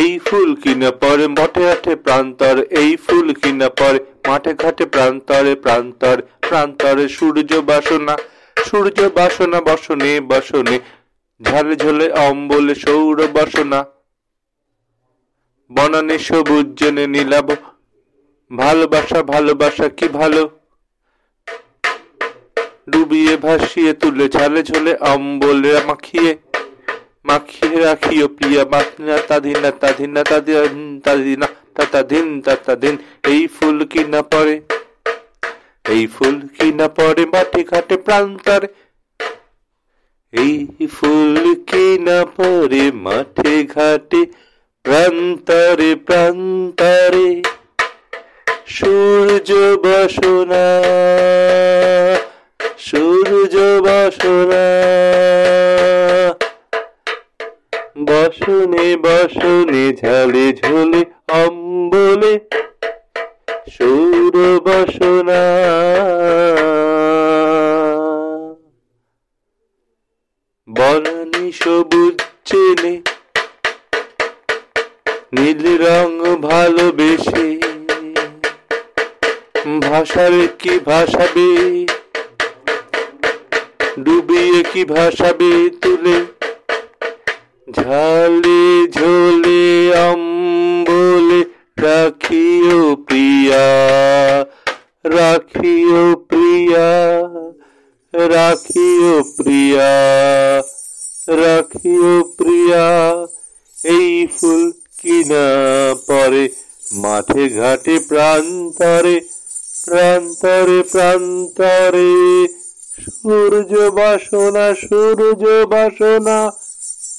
এই ফুল কিনা পরে, মঠে আঠে প্রান্তর, এই ফুল কিনা পরে, মাঠে ঘাটে প্রান্তরে প্রান্তরে প্রান্তরে সূর্য বাসনা সূর্য বাসনা বসনে বসনে, ঝালে ঝোলে অম্বলে সৌর বাসনা। বনানে সবুজ জেনে নীলাভ, ভালোবাসা ভালোবাসা কি ভালো? ডুবিয়ে ভাসিয়ে তুলে ঝালে ঝোলে অম্বলে মাখিয়ে মাখিয়ে রাখিও প্রিয়া মাতনা তাধিনা তাধিনা তাদিনা তাতাধিন তাতাধিন এই ফুল কি না পড়ে? এই ফুল কি না পড়ে মাঠে ঘাটে প্রান্তরে? এই ফুল কি না পড়ে মাঠে ঘাটে প্রান্তরে প্রান্তরে? সূর্য বসনা সূর্য বসনা। বসনে বসনে ঝালে ঝোলে অম্বলে সৌর বসনা। বনানি সবুজ চেনে নীল রং ভালোবেসে। ভাষাবে কি ভাষাবে? ডুবিয়ে কি ভাষাবে তুলে? ঝালে ঝোলে অম্বলে রাখিও প্রিয়া রাখিও প্রিয়া রাখিও প্রিয়া রাখিও প্রিয়া। এই ফুল কিনা পরে মাঠে ঘাটে প্রান্তরে প্রান্তরে প্রান্তরে। সূর্য বাসনা সূর্য বাসনা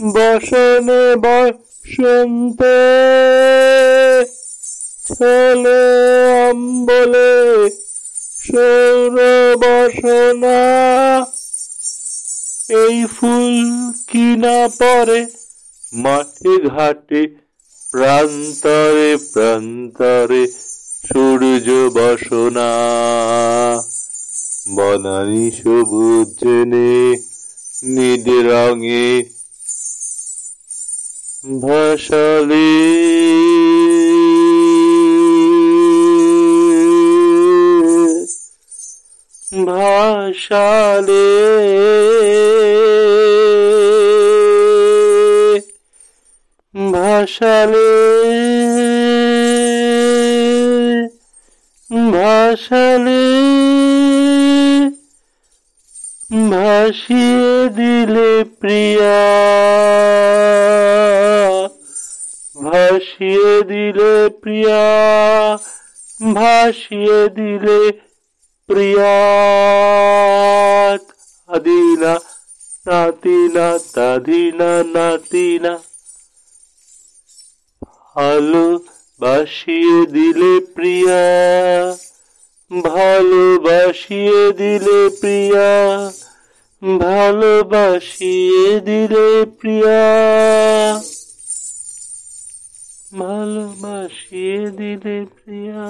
বসনে বসন্ত ছেলে অম্বলে সৌর বসনা। এই ফুল কিনা পরে মাঠে ঘাটে, প্রান্তরে প্রান্তরে সূর্য বসনা। বনানি সবুজ জেনে নীল রঙে ভাসালে ভাসালে ভাসালে ভাসালে ভাসিয়ে দিলে প্রিয়া। ভাসিয়ে দিলে প্রিয়া, ভাসিয়ে দিলে প্রিয়া। আদিনা নাতিনা তাদিনা, নাতিনা। ভালো বাসিয়ে দিলে প্রিয়া ভালোবাসিয়ে দিলে প্রিয়া ভালোবাসিয়ে দিলে প্রিয়া। ভালোবাসিয়ে দিলে প্রিয়া